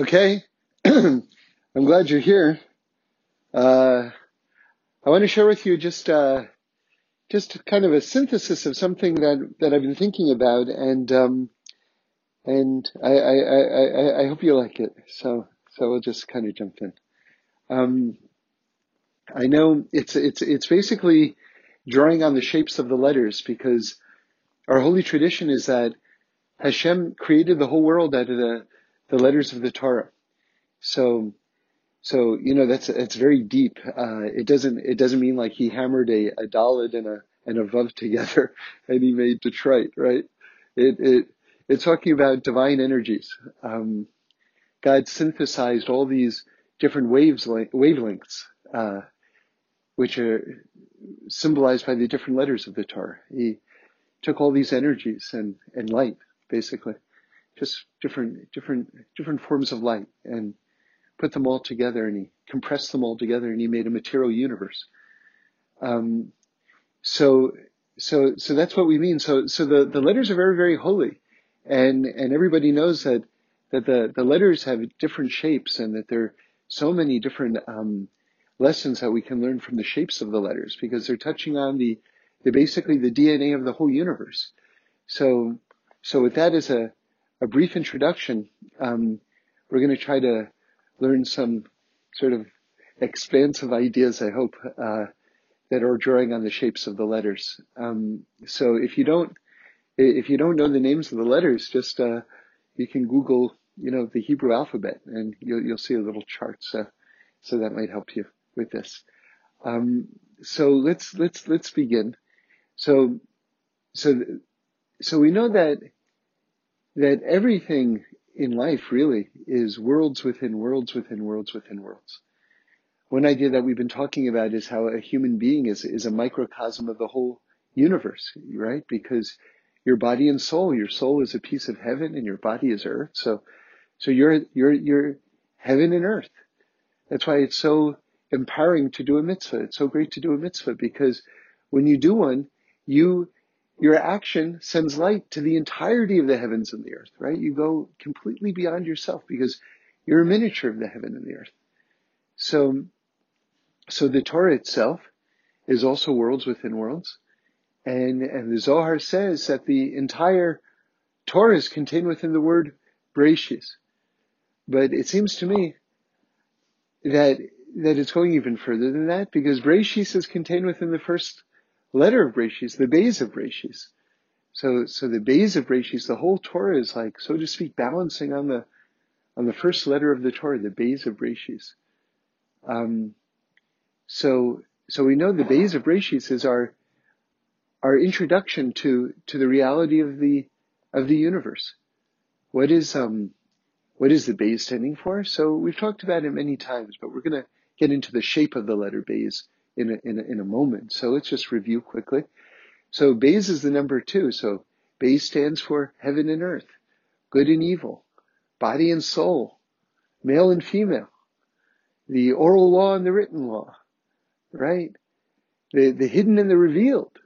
Okay, I'm glad you're here. Uh, I want to share with you just uh, just kind of a synthesis of something that that I've been thinking about, and um, and I, I, I, I hope you like it. So so we'll just kind of jump in. Um, I know it's it's it's basically drawing on the shapes of the letters because our holy tradition is that Hashem created the whole world out of the the letters of the Torah. So, so you know that's it's very deep. Uh, it doesn't it doesn't mean like he hammered a, a Dalet and a and a Vav together and he made Detroit, right? It it it's talking about divine energies. Um, God synthesized all these different waves wavelengths, uh, which are symbolized by the different letters of the Torah. He took all these energies and and light basically just different, different, different forms of light and put them all together and he compressed them all together and he made a material universe. Um, so, so, so that's what we mean. So, so the, the letters are very, very holy and, and everybody knows that, that the, the letters have different shapes and that there are so many different, um, lessons that we can learn from the shapes of the letters because they're touching on the, the basically the DNA of the whole universe. So, so with that as a, a brief introduction, um, we're going to try to learn some sort of expansive ideas, I hope, uh, that are drawing on the shapes of the letters. Um, so if you don't, if you don't know the names of the letters, just, uh, you can Google, you know, the Hebrew alphabet and you'll, you'll see a little chart. So, so that might help you with this. Um, so let's, let's, let's begin. So, so, so we know that that everything in life really is worlds within worlds within worlds within worlds. One idea that we've been talking about is how a human being is, is a microcosm of the whole universe, right? Because your body and soul, your soul is a piece of heaven and your body is earth. So, so you're, you're, you're heaven and earth. That's why it's so empowering to do a mitzvah. It's so great to do a mitzvah because when you do one, you your action sends light to the entirety of the heavens and the earth, right? You go completely beyond yourself because you're a miniature of the heaven and the earth. So, so the Torah itself is also worlds within worlds. And, and the Zohar says that the entire Torah is contained within the word Bereshis. But it seems to me that, that it's going even further than that because Bereshis is contained within the first letter of Bereshis, the Bays of Bereshis. So, so the Bays of Bereshis, the whole Torah is like, so to speak, balancing on the, on the first letter of the Torah, the Bays of Bereshis. Um, so, so we know the Bays of Bereshis is our, our introduction to, to the reality of the, of the universe. What is, um, what is the Bays standing for? So we've talked about it many times, but we're going to get into the shape of the letter Bays in a, in a, in a moment. So let's just review quickly. So Bays is the number two. So Bays stands for heaven and earth, good and evil, body and soul, male and female, the oral law and the written law, right? The, the hidden and the revealed.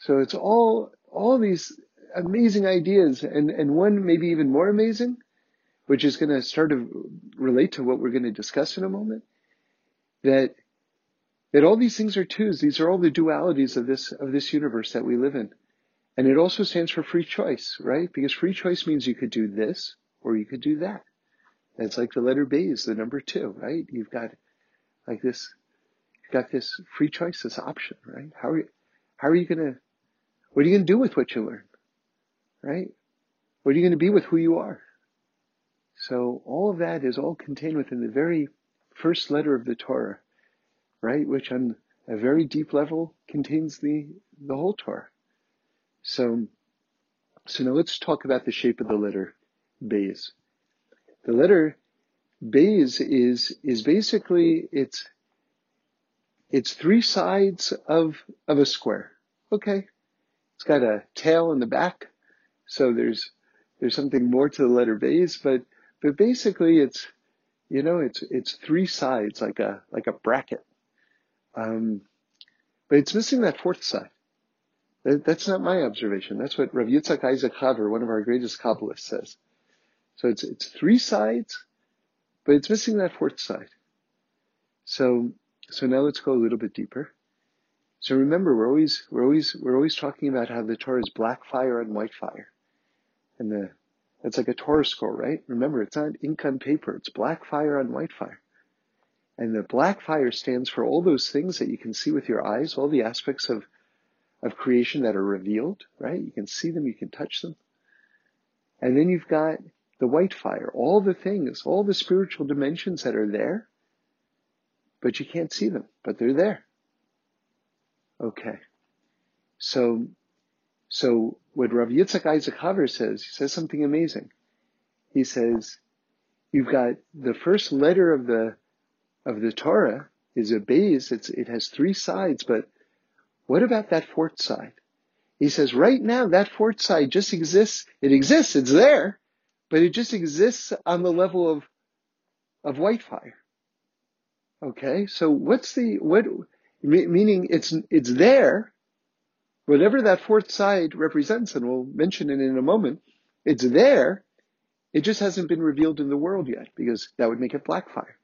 So it's all, all these amazing ideas and, and one maybe even more amazing, which is going to start to relate to what we're going to discuss in a moment, that that all these things are twos. These are all the dualities of this, of this universe that we live in. And it also stands for free choice, right? Because free choice means you could do this or you could do that. That's like the letter B is the number two, right? You've got like this, you've got this free choice, this option, right? How are you, how are you gonna, what are you gonna do with what you learn? Right? What are you gonna be with who you are? So all of that is all contained within the very first letter of the Torah right? Which on a very deep level contains the, the whole Torah. So, so now let's talk about the shape of the letter Bays. The letter Bays is, is basically, it's, it's three sides of, of a square. Okay. It's got a tail in the back. So there's, there's something more to the letter Bays, but, but basically it's, you know, it's, it's three sides like a, like a bracket. Um, but it's missing that fourth side. That, that's not my observation. That's what Rav Yitzhak Isaac Haver, one of our greatest Kabbalists, says. So it's, it's three sides but it's missing that fourth side. So, so now let's go a little bit deeper. So remember, we're always, we're always, we're always talking about how the Torah is black fire and white fire. And the, it's like a Torah scroll, right? Remember, it's not ink on paper. It's black fire on white fire. And the black fire stands for all those things that you can see with your eyes, all the aspects of, of creation that are revealed, right? You can see them, you can touch them. And then you've got the white fire, all the things, all the spiritual dimensions that are there, but you can't see them, but they're there. Okay. So, so what Rav Yitzchak Isaac Haver says, he says something amazing. He says, you've got the first letter of the of the Torah is a base. It's, it has three sides, but what about that fourth side? He says right now that fourth side just exists. It exists. It's there, but it just exists on the level of, of white fire. Okay. So what's the, what, meaning it's, it's there. Whatever that fourth side represents, and we'll mention it in a moment, it's there. It just hasn't been revealed in the world yet because that would make it black fire.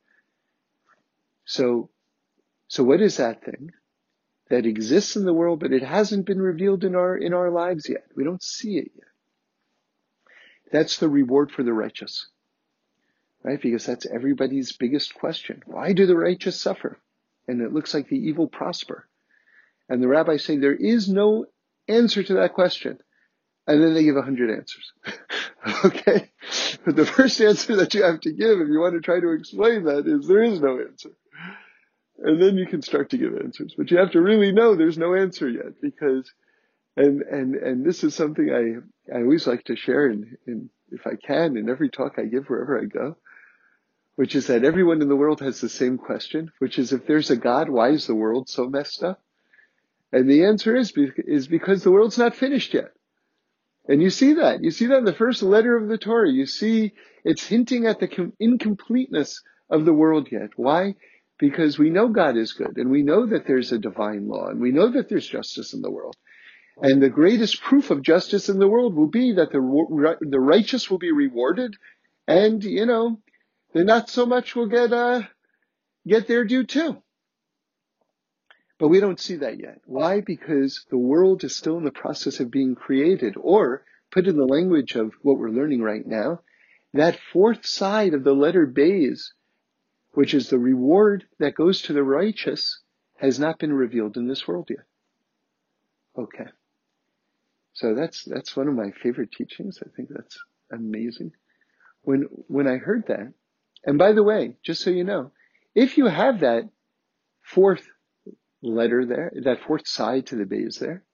So, so what is that thing that exists in the world, but it hasn't been revealed in our, in our lives yet? We don't see it yet. That's the reward for the righteous. Right? Because that's everybody's biggest question. Why do the righteous suffer? And it looks like the evil prosper. And the rabbis say there is no answer to that question. And then they give a hundred answers. okay? But the first answer that you have to give if you want to try to explain that is there is no answer and then you can start to give answers. But you have to really know there's no answer yet because, and and and this is something I I always like to share in, in if I can in every talk I give wherever I go, which is that everyone in the world has the same question, which is if there's a God, why is the world so messed up? And the answer is is because the world's not finished yet. And you see that. You see that in the first letter of the Torah. You see it's hinting at the incompleteness of the world yet. Why? Because we know God is good and we know that there's a divine law and we know that there's justice in the world. And the greatest proof of justice in the world will be that the, the righteous will be rewarded and, you know, the not so much will get, uh, get their due too. But we don't see that yet. Why? Because the world is still in the process of being created or put in the language of what we're learning right now, that fourth side of the letter Bays which is the reward that goes to the righteous, has not been revealed in this world yet. Okay. So that's, that's one of my favorite teachings. I think that's amazing. When, when I heard that, and by the way, just so you know, if you have that fourth letter there, that fourth side to the base there,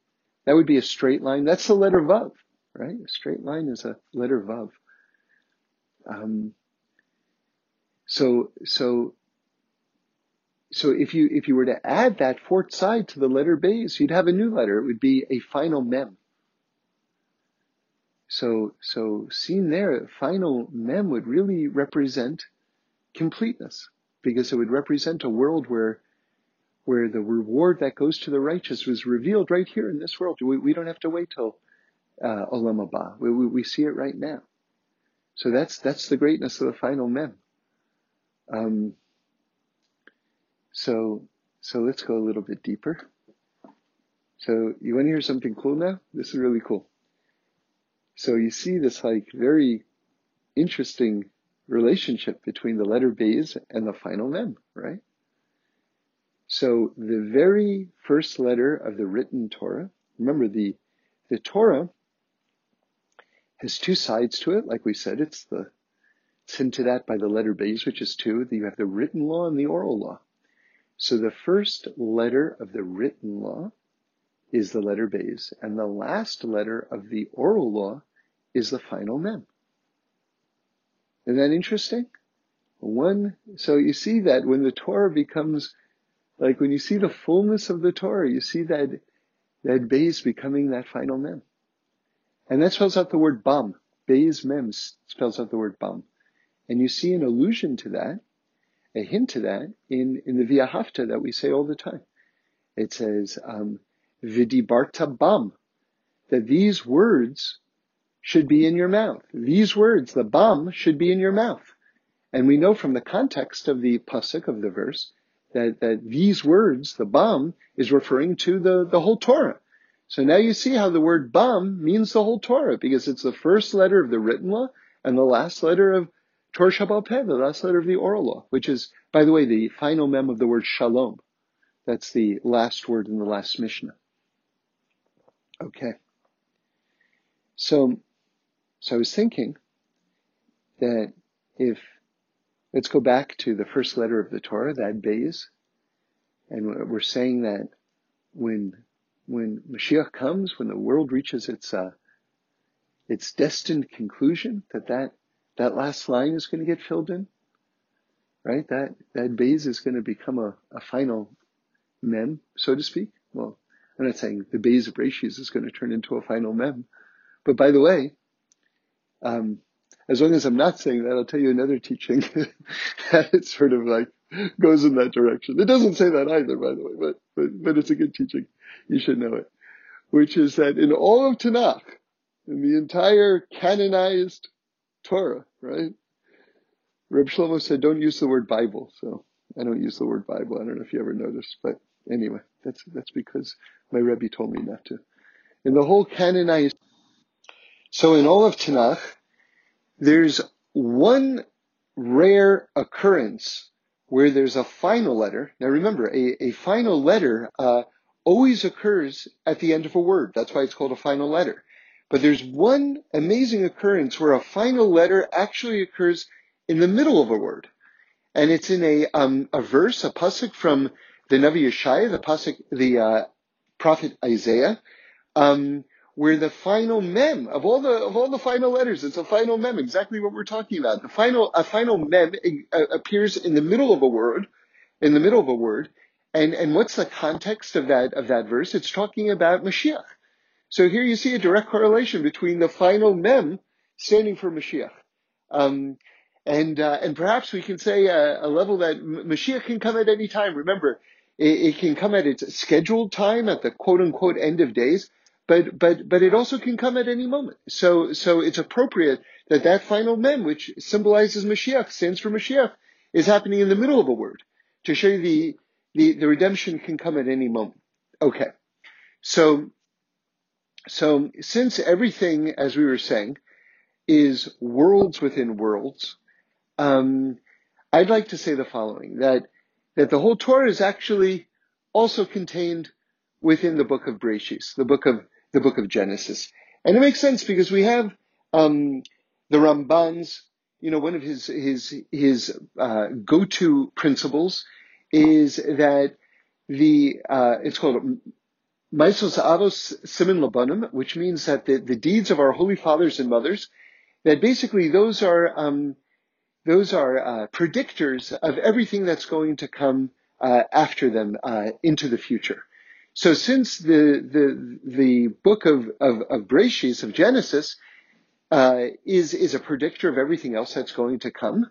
that would be a straight line. That's the letter Vav, right? A straight line is a letter Vav. Um, so, so, so if you, if you were to add that fourth side to the letter base, you'd have a new letter. It would be a final mem. So, so seen there, final mem would really represent completeness because it would represent a world where, where the reward that goes to the righteous was revealed right here in this world. We, we don't have to wait till uh, Olam. We, we, we see it right now. So that's that's the greatness of the final mem. Um, so, so let's go a little bit deeper. So you want to hear something cool now? This is really cool. So you see this like very interesting relationship between the letter Bays and the final Mem, right? So the very first letter of the written Torah, remember the, the Torah has two sides to it. Like we said, it's the it's hinted at by the letter base, which is two. that You have the written law and the oral law. So the first letter of the written law is the letter base, and the last letter of the oral law is the final mem. Isn't that interesting? One, so you see that when the Torah becomes, like when you see the fullness of the Torah, you see that, that base becoming that final mem. And that spells out the word bam. Beis mem spells out the word bam. And you see an allusion to that, a hint to that in, in the V'ahavta that we say all the time. It says, um, Vidibarta bam, that these words should be in your mouth. These words, the bam, should be in your mouth. And we know from the context of the pasuk of the verse that, that these words, the bam, is referring to the, the whole Torah. So now you see how the word bam means the whole Torah because it's the first letter of the written law and the last letter of Torah Sheb'al Peh, the last letter of the oral law, which is, by the way, the final mem of the word shalom. That's the last word in the last Mishnah. Okay. So, so I was thinking that if, let's go back to the first letter of the Torah, that Beis, and we're saying that when, when Mashiach comes, when the world reaches its, uh, its destined conclusion, that that, that last line is going to get filled in, right? That, that Beis is going to become a, a final mem, so to speak. Well, I'm not saying the Beis of Rashis is going to turn into a final mem. But by the way, um, as long as I'm not saying that, I'll tell you another teaching that it sort of like goes in that direction. It doesn't say that either, by the way, but, but, but it's a good teaching. You should know it. Which is that in all of Tanakh, in the entire canonized Torah, right? Reb Shlomo said, don't use the word Bible. So I don't use the word Bible. I don't know if you ever noticed, but anyway, that's, that's because my Rebbe told me not to. In the whole canonized, so in all of Tanakh, there's one rare occurrence where there's a final letter. Now remember, a, a final letter uh, always occurs at the end of a word. That's why it's called a final letter. But there's one amazing occurrence where a final letter actually occurs in the middle of a word. And it's in a, um, a verse, a pasuk from the Navi Yeshaya, the pasuk, the uh, prophet Isaiah, um, where the final mem of all the of all the final letters, it's a final mem, exactly what we're talking about. The final a final mem uh, appears in the middle of a word, in the middle of a word, and and what's the context of that of that verse? It's talking about Mashiach. So here you see a direct correlation between the final mem standing for Mashiach. Um, and uh, and perhaps we can say a, uh, a, level that Mashiach can come at any time. Remember, it, it, can come at its scheduled time at the quote unquote end of days, but but but it also can come at any moment. So so it's appropriate that that final mem, which symbolizes Mashiach, stands for Mashiach, is happening in the middle of a word to show you the the, the redemption can come at any moment. Okay, so so since everything, as we were saying, is worlds within worlds, um, I'd like to say the following: that that the whole Torah is actually also contained within the book of Breshis, the book of the book of Genesis, and it makes sense because we have um, the Ramban's, you know, one of his his his uh, go-to principles is that the uh, it's called Maisos Avos Siman Labanim, which means that the, the deeds of our holy fathers and mothers, that basically those are um, those are uh, predictors of everything that's going to come uh, after them uh, into the future. So since the the the book of of, of Breshis of Genesis uh, is is a predictor of everything else that's going to come,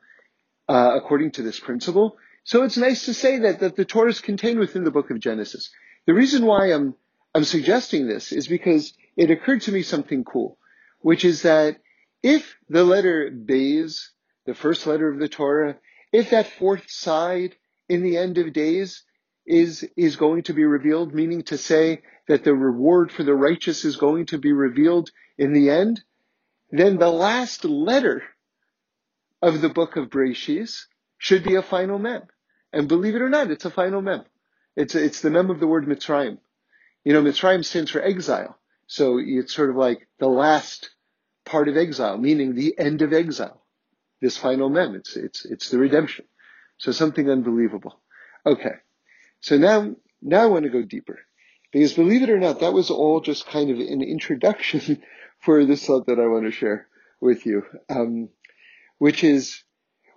uh, according to this principle, so it's nice to say that that the Torah is contained within the book of Genesis. The reason why I'm I'm suggesting this is because it occurred to me something cool, which is that if the letter Beis the first letter of the Torah, if that fourth side in the end of days is, is going to be revealed, meaning to say that the reward for the righteous is going to be revealed in the end, then the last letter of the book of Breshis should be a final mem. And believe it or not, it's a final mem. It's, it's the mem of the word Mitzrayim. You know, Mitzrayim stands for exile. So it's sort of like the last part of exile, meaning the end of exile this final mem. It's, it's, it's the redemption. So something unbelievable. Okay. So now, now I want to go deeper. Because believe it or not, that was all just kind of an introduction for this thought that I want to share with you. Um, which is,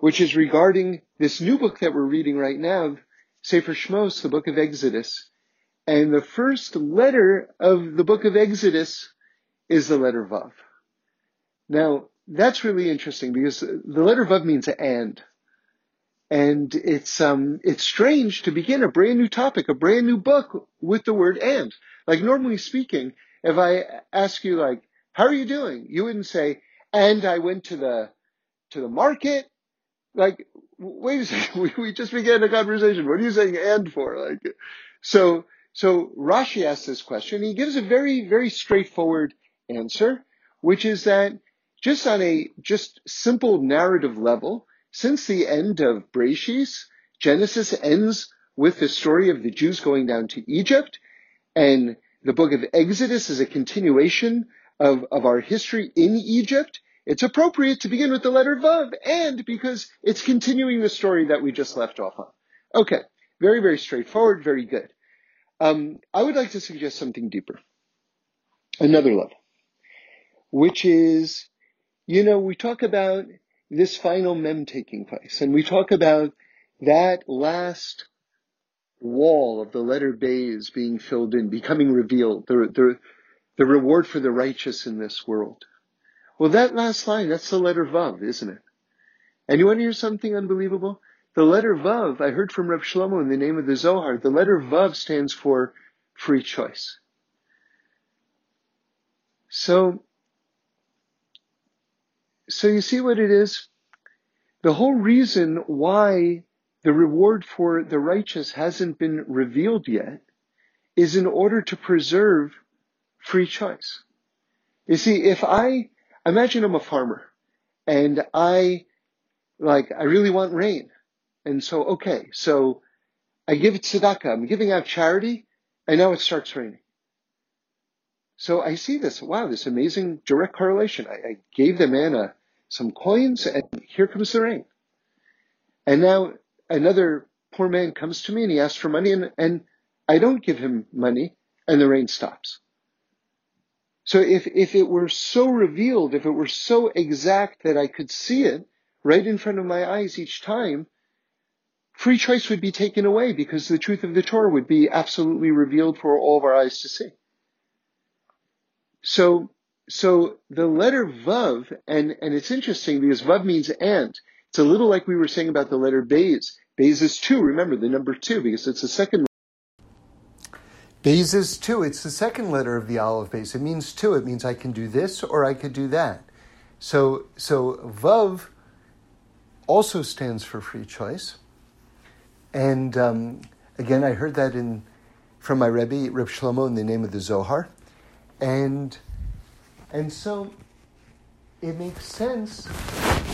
which is regarding this new book that we're reading right now, Sefer Shmos, the book of Exodus. And the first letter of the book of Exodus is the letter Vav. Now, that's really interesting because the letter Vav means and. And it's, um, it's strange to begin a brand new topic, a brand new book with the word and. Like normally speaking, if I ask you like, how are you doing? You wouldn't say, and I went to the, to the market like, wait a second, we, we just began a conversation. What are you saying and for? Like, so, so Rashi asks this question. He gives a very, very straightforward answer, which is that just on a just simple narrative level, since the end of Breshis, Genesis ends with the story of the Jews going down to Egypt, and the book of Exodus is a continuation of, of our history in Egypt. It's appropriate to begin with the letter Vav, and because it's continuing the story that we just left off on. Okay, very, very straightforward, very good. Um, I would like to suggest something deeper, another level, which is, you know, we talk about this final mem taking place, and we talk about that last wall of the letter Bays being filled in, becoming revealed, the, the, the reward for the righteous in this world. Well, that last line, that's the letter Vav, isn't it? And you want to hear something unbelievable? The letter Vav, I heard from Reb Shlomo in the name of the Zohar, the letter Vav stands for free choice. So, so you see what it is? The whole reason why the reward for the righteous hasn't been revealed yet is in order to preserve free choice. You see, if I imagine I'm a farmer and I like, I really want rain. And so, okay, so I give it tzedakah. I'm giving out charity and now it starts raining. So I see this, wow, this amazing direct correlation. I, I gave the man a, some coins and here comes the rain. And now another poor man comes to me and he asks for money and, and I don't give him money and the rain stops. So if, if it were so revealed, if it were so exact that I could see it right in front of my eyes each time, free choice would be taken away because the truth of the Torah would be absolutely revealed for all of our eyes to see. So, so the letter Vav, and, and it's interesting because Vav means and. It's a little like we were saying about the letter Bays. Bays is two, remember the number two, because it's the second. Bays is two. It's the second letter of the Aleph Bays. It means two. It means I can do this or I could do that. So, so Vav also stands for free choice. And um, again, I heard that in from my Rebbe, Reb Shlomo, in the name of the Zohar. And, and so it makes sense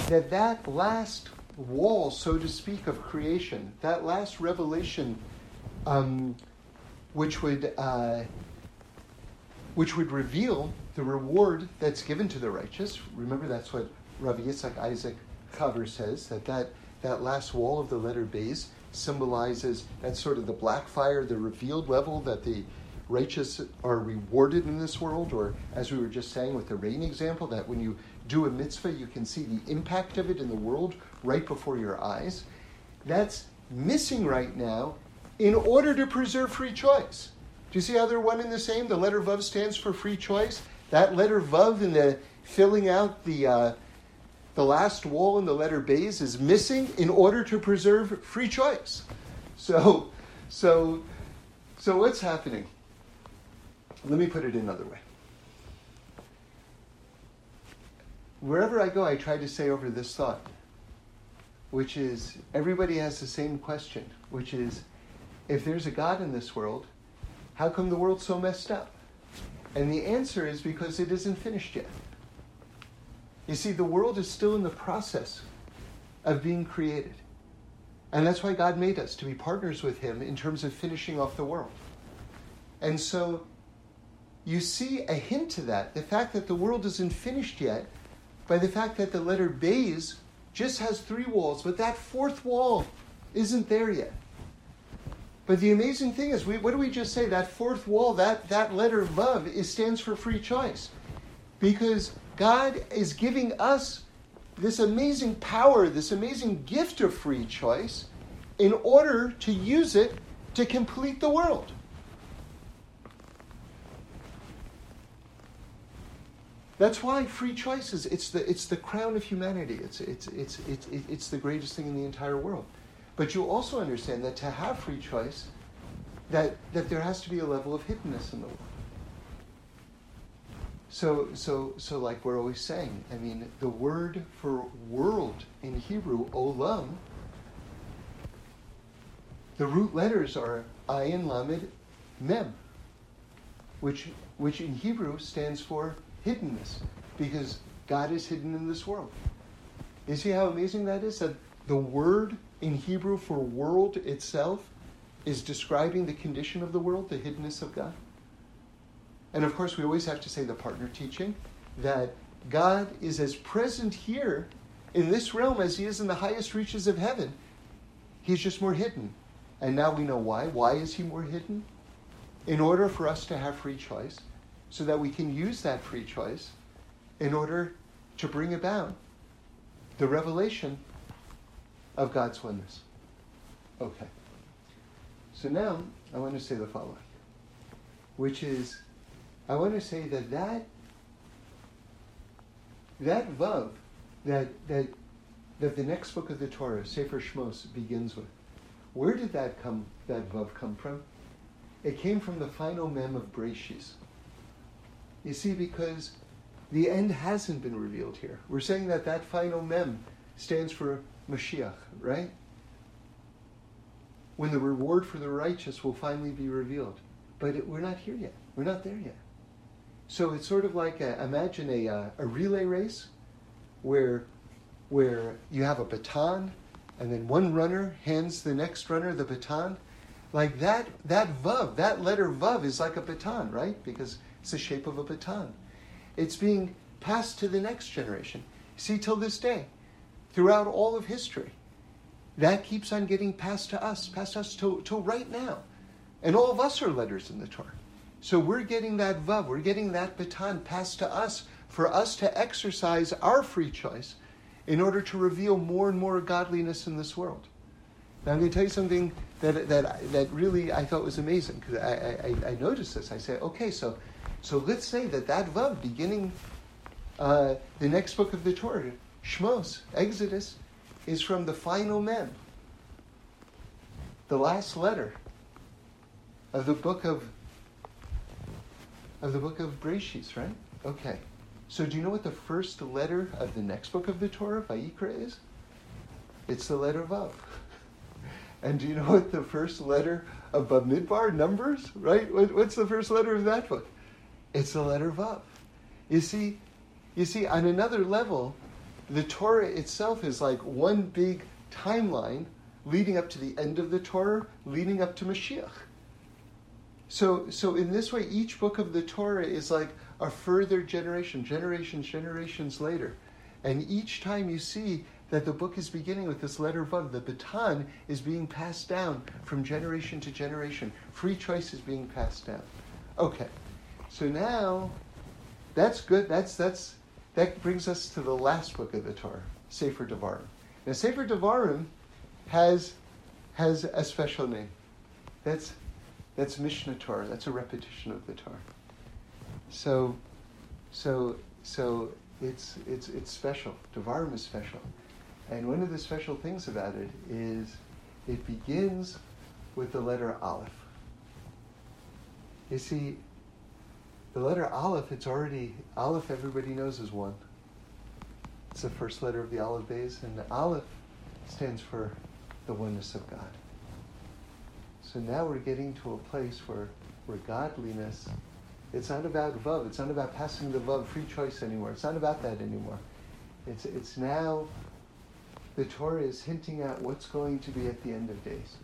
that that last wall, so to speak, of creation, that last revelation, um, which would uh, which would reveal the reward that's given to the righteous. Remember, that's what Rav Yitzhak Isaac Chaver says that that that last wall of the letter Bays symbolizes that sort of the black fire, the revealed level that the righteous are rewarded in this world, or as we were just saying with the rain example, that when you do a mitzvah, you can see the impact of it in the world right before your eyes. That's missing right now in order to preserve free choice. Do you see how they're one and the same? The letter Vav stands for free choice. That letter Vav in the filling out the uh, the last wall in the letter Bays is missing in order to preserve free choice. So, so, so what's happening? Let me put it another way. wherever I go, I try to say over this thought, which is everybody has the same question, which is if there's a God in this world, how come the world's so messed up? And the answer is because it isn't finished yet. You see, the world is still in the process of being created. And that's why God made us, to be partners with Him in terms of finishing off the world. And so you see a hint to that. The fact that the world isn't finished yet by the fact that the letter Bays just has three walls, but that fourth wall isn't there yet. But the amazing thing is, we, what do we just say? That fourth wall, that, that letter is, stands for free choice. Because God is giving us this amazing power, this amazing gift of free choice, in order to use it to complete the world. That's why free choice is it's the it's the crown of humanity. It's it's it's it's it's the greatest thing in the entire world. But you also understand that to have free choice, that that there has to be a level of hiddenness in the world. So so so like we're always saying, I mean, the word for world in Hebrew, olam, the root letters are ayin, lamed, mem, which, which in Hebrew stands for hiddenness, because God is hidden in this world. You see how amazing that is? That the word in Hebrew for world itself is describing the condition of the world, the hiddenness of God. And of course, we always have to say the partner teaching that God is as present here in this realm as he is in the highest reaches of heaven. He's just more hidden. And now we know why. Why is he more hidden? In order for us to have free choice, so that we can use that free choice in order to bring about the revelation of God's oneness. Okay. So now I want to say the following, which is I want to say that that that vav that that that the next book of the Torah, Sefer Shmos, begins with. Where did that come? That vav come from? It came from the final mem of Breshis. You see, because the end hasn't been revealed here. We're saying that that final mem stands for Mashiach, right? When the reward for the righteous will finally be revealed. But it, we're not here yet. We're not there yet. So it's sort of like a, imagine a, uh, a relay race where, where you have a baton and then one runner hands the next runner the baton. Like that, that vav, that letter vav is like a baton, right? Because it's the shape of a baton. It's being passed to the next generation. See, till this day, throughout all of history, that keeps on getting passed to us, passed to us till, till right now. And all of us are letters in the Torah. So we're getting that vav, we're getting that baton passed to us for us to exercise our free choice in order to reveal more and more godliness in this world. Now I'm going to tell you something that, that, that really I thought was amazing because I, I, I noticed this. I said, okay, so, so let's say that that vav beginning uh, the next book of the Torah, Shmos, Exodus, is from the final mem, the last letter of the book of of the book of Breshis, right? Okay. So do you know what the first letter of the next book of the Torah, Vayikra, is? It's the letter Vav. And do you know what the first letter of Bamidbar, Numbers, right? what's the first letter of that book? It's the letter Vav. You see, you see, on another level, the Torah itself is like one big timeline leading up to the end of the Torah, leading up to Mashiach. So, so in this way, each book of the Torah is like a further generation, generations, generations later. And each time you see that the book is beginning with this letter Vav, the baton is being passed down from generation to generation. Free choice is being passed down. Okay, so now that's good. That's that's that brings us to the last book of the Torah, Sefer Devarim. Now, Sefer Devarim has has a special name. That's that's Mishnah Torah. That's a repetition of the Torah. So, so, so it's it's it's special. Devarim is special, and one of the special things about it is it begins with the letter Aleph. You see, the letter Aleph, it's already, Aleph everybody knows is one. It's the first letter of the Aleph Beis, and the Aleph stands for the oneness of God. So now we're getting to a place where, where godliness, it's not about Vav, it's not about passing the Vav free choice anymore. It's not about that anymore. It's, it's now, the Torah is hinting at what's going to be at the end of days.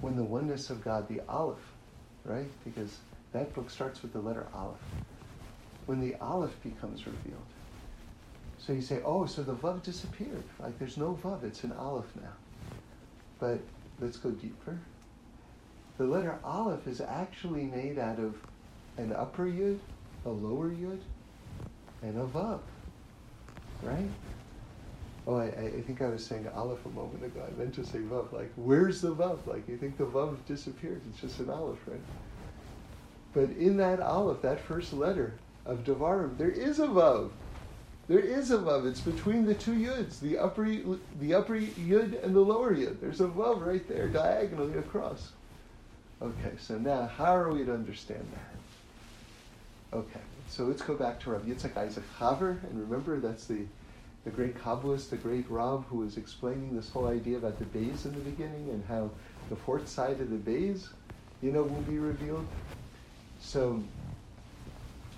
When the oneness of God, the Aleph, right? Because that book starts with the letter Aleph. When the Aleph becomes revealed. So you say, oh, so the Vav disappeared. Like there's no Vav, it's an Aleph now. But let's go deeper. The letter Aleph is actually made out of an upper Yud, a lower Yud, and a Vav. Right? Oh, I, I think I was saying Aleph a moment ago. I meant to say Vav. Like, where's the Vav? Like, you think the Vav disappeared. It's just an Aleph, right? But in that Aleph, that first letter of Devarim, there is a Vav. There is a Vav. It's between the two Yuds, the upper, the upper Yud and the lower Yud. There's a Vav right there, diagonally across. Okay, so now how are we to understand that? Okay, so let's go back to Rav Yitzchak Isaac Haver, and remember that's the the great Kabbalist, the great Rav, who was explaining this whole idea about the bays in the beginning and how the fourth side of the bays, you know, will be revealed. So,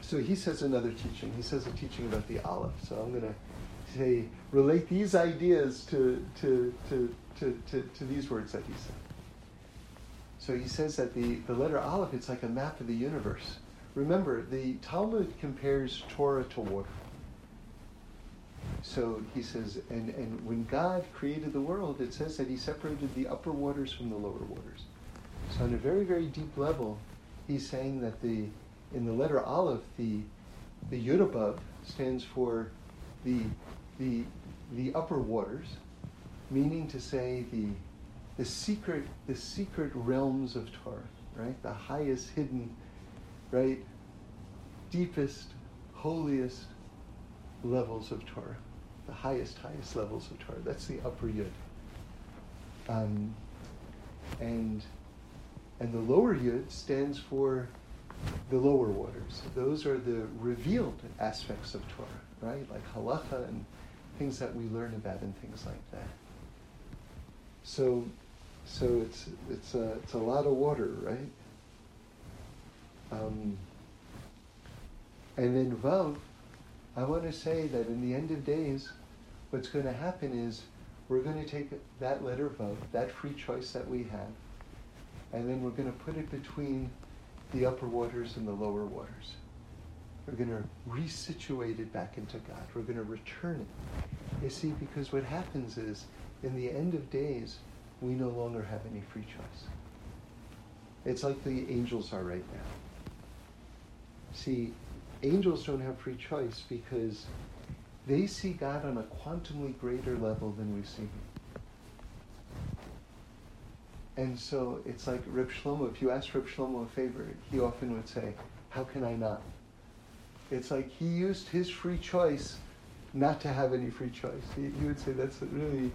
so he says another teaching. He says a teaching about the Aleph. So I'm going to say relate these ideas to to, to, to, to, to these words that he said. So he says that the, the letter Aleph, it's like a map of the universe. Remember, the Talmud compares Torah to water. So he says, and, and when God created the world, it says that he separated the upper waters from the lower waters. So on a very, very deep level, he's saying that the in the letter Aleph, the the Yud above stands for the the the upper waters, meaning to say the the secret the secret realms of Torah, right? The highest hidden, right? Deepest, holiest levels of Torah the highest, highest levels of Torah. That's the upper yud. Um, and and the lower yud stands for the lower waters. Those are the revealed aspects of Torah, right? Like halacha and things that we learn about and things like that. So, so it's it's a it's a lot of water, right? Um, and then vav I want to say that in the end of days, what's going to happen is we're going to take that letter vav, that free choice that we have, and then we're going to put it between the upper waters and the lower waters. We're going to resituate it back into God. We're going to return it. You see, because what happens is, in the end of days, we no longer have any free choice. It's like the angels are right now. See, angels don't have free choice because they see God on a quantumly greater level than we see him. And so it's like Reb Shlomo, if you ask Reb Shlomo a favor, he often would say, How can I not? It's like he used his free choice not to have any free choice. He, he would say that's really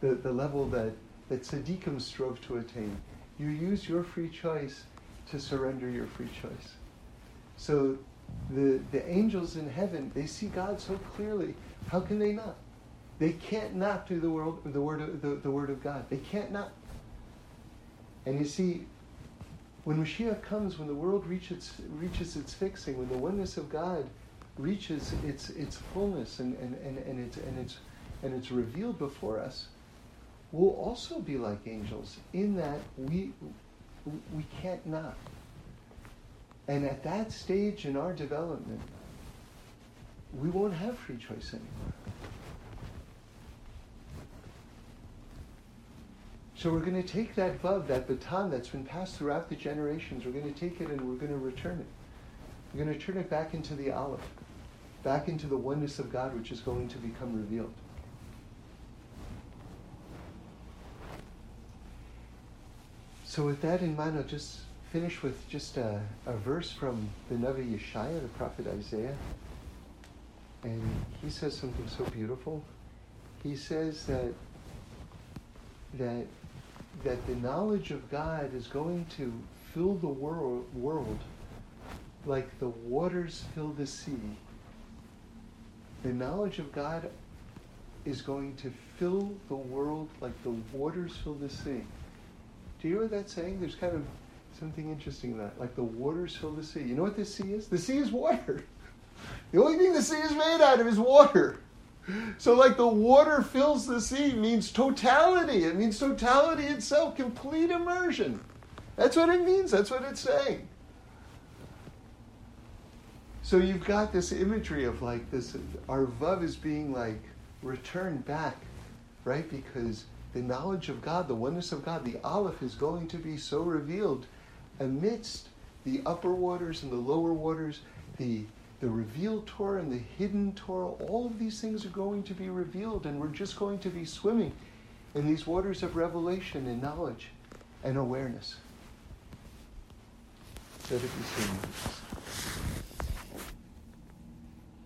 the, the level that, that tzaddikim strove to attain. You use your free choice to surrender your free choice. So the, the angels in heaven, they see God so clearly. How can they not? They can't not do the, world, the, word, of, the, the word of God. They can't not. And you see, when Mashiach comes, when the world reaches, reaches its fixing, when the oneness of God reaches its, its fullness and, and, and, and, it's, and, it's, and it's revealed before us, we'll also be like angels in that we, we can't not. And at that stage in our development, we won't have free choice anymore. So we're going to take that vav, that baton that's been passed throughout the generations, we're going to take it and we're going to return it. We're going to turn it back into the Aleph, back into the oneness of God, which is going to become revealed. So with that in mind, I'll just finish with just a, a verse from the Navi Yeshaya, the prophet Isaiah. And he says something so beautiful. He says that that that the knowledge of God is going to fill the world, world like the waters fill the sea. The knowledge of God is going to fill the world like the waters fill the sea. Do you hear what that's saying? There's kind of something interesting in that. Like the waters fill the sea. You know what the sea is? The sea is water. The only thing the sea is made out of is water. So, like the water fills the sea means totality. It means totality itself, complete immersion. That's what it means. That's what it's saying. So you've got this imagery of like this, our vav is being like returned back, right? Because the knowledge of God, the oneness of God, the Aleph is going to be so revealed amidst the upper waters and the lower waters, the, the revealed Torah and the hidden Torah, all of these things are going to be revealed, and we're just going to be swimming in these waters of revelation and knowledge and awareness. Let it be seen.